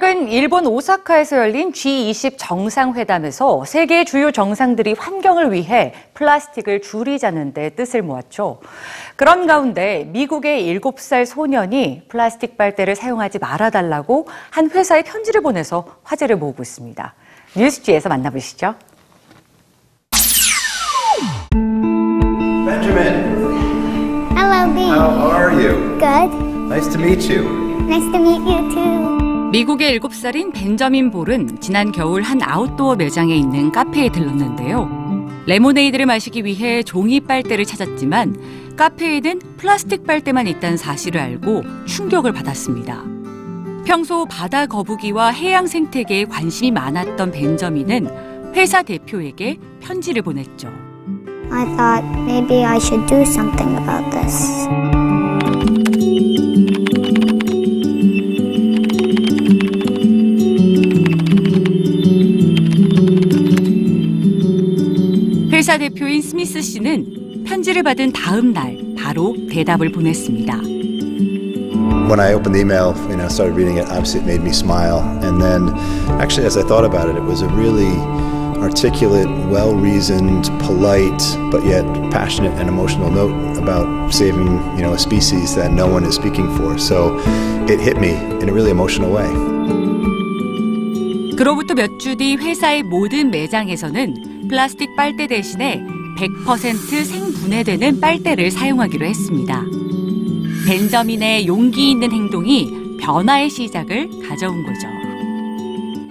최근 일본 오사카에서 열린 G20 정상회담에서 세계 주요 정상들이 환경을 위해 플라스틱을 줄이자는 데 뜻을 모았죠. 그런 가운데 미국의 7살 소년이 플라스틱 빨대를 사용하지 말아달라고 한 회사에 편지를 보내서 화제를 모으고 있습니다. 뉴스지에서 만나보시죠. Benjamin, Hello, B. how are you? Good. Nice to meet you. Nice to meet you too. 미국의 7살인 벤저민 볼은 지난 겨울 한 아웃도어 매장에 있는 카페에 들렀는데요. 레모네이드를 마시기 위해 종이 빨대를 찾았지만 카페에는 플라스틱 빨대만 있다는 사실을 알고 충격을 받았습니다. 평소 바다 거북이와 해양 생태계에 관심이 많았던 벤저민은 회사 대표에게 편지를 보냈죠. I thought maybe I should do something about this. 회사 대표인 스미스 씨는 편지를 받은 다음 날 바로 대답을 보냈습니다. When I opened the email, you know, started reading it, obviously it made me smile. And then, actually, as I thought about it, it was a really articulate, well reasoned, polite, but yet passionate and emotional note about saving, you know, a species that no one is speaking for. So it hit me in a really emotional way. 그로부터 몇 주 뒤 회사의 모든 매장에서는 플라스틱 빨대 대신에 100% 생분해되는 빨대를 사용하기로 했습니다. 벤저민의 용기 있는 행동이 변화의 시작을 가져온 거죠.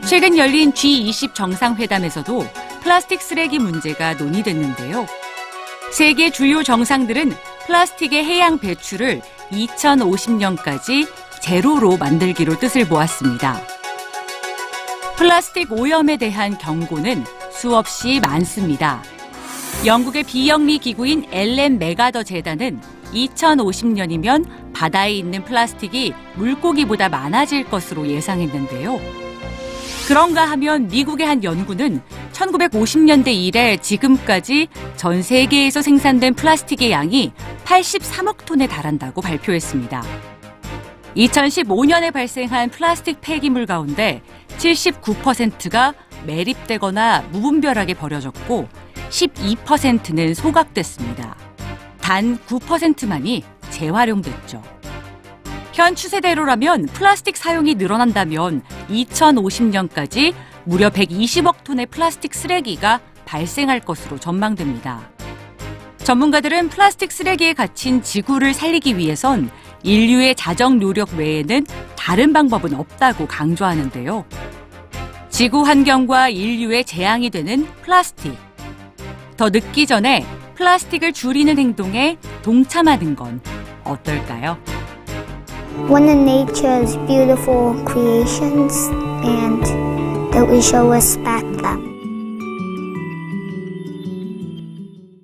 최근 열린 G20 정상회담에서도 플라스틱 쓰레기 문제가 논의됐는데요. 세계 주요 정상들은 플라스틱의 해양 배출을 2050년까지 제로로 만들기로 뜻을 모았습니다. 플라스틱 오염에 대한 경고는 수없이 많습니다. 영국의 비영리 기구인 엘렌 메가더 재단은 2050년이면 바다에 있는 플라스틱이 물고기보다 많아질 것으로 예상했는데요. 그런가 하면 미국의 한 연구는 1950년대 이래 지금까지 전 세계에서 생산된 플라스틱의 양이 83억 톤에 달한다고 발표했습니다. 2015년에 발생한 플라스틱 폐기물 가운데 79%가 매립되거나 무분별하게 버려졌고 12%는 소각됐습니다. 단 9%만이 재활용됐죠. 현 추세대로라면 플라스틱 사용이 늘어난다면 2050년까지 무려 120억 톤의 플라스틱 쓰레기가 발생할 것으로 전망됩니다. 전문가들은 플라스틱 쓰레기에 갇힌 지구를 살리기 위해선 인류의 자정 노력 외에는 다른 방법은 없다고 강조하는데요. 지구 환경과 인류의 재앙이 되는 플라스틱. 더 늦기 전에 플라스틱을 줄이는 행동에 동참하는 건 어떨까요? One of nature's beautiful creations, and that we show respect them.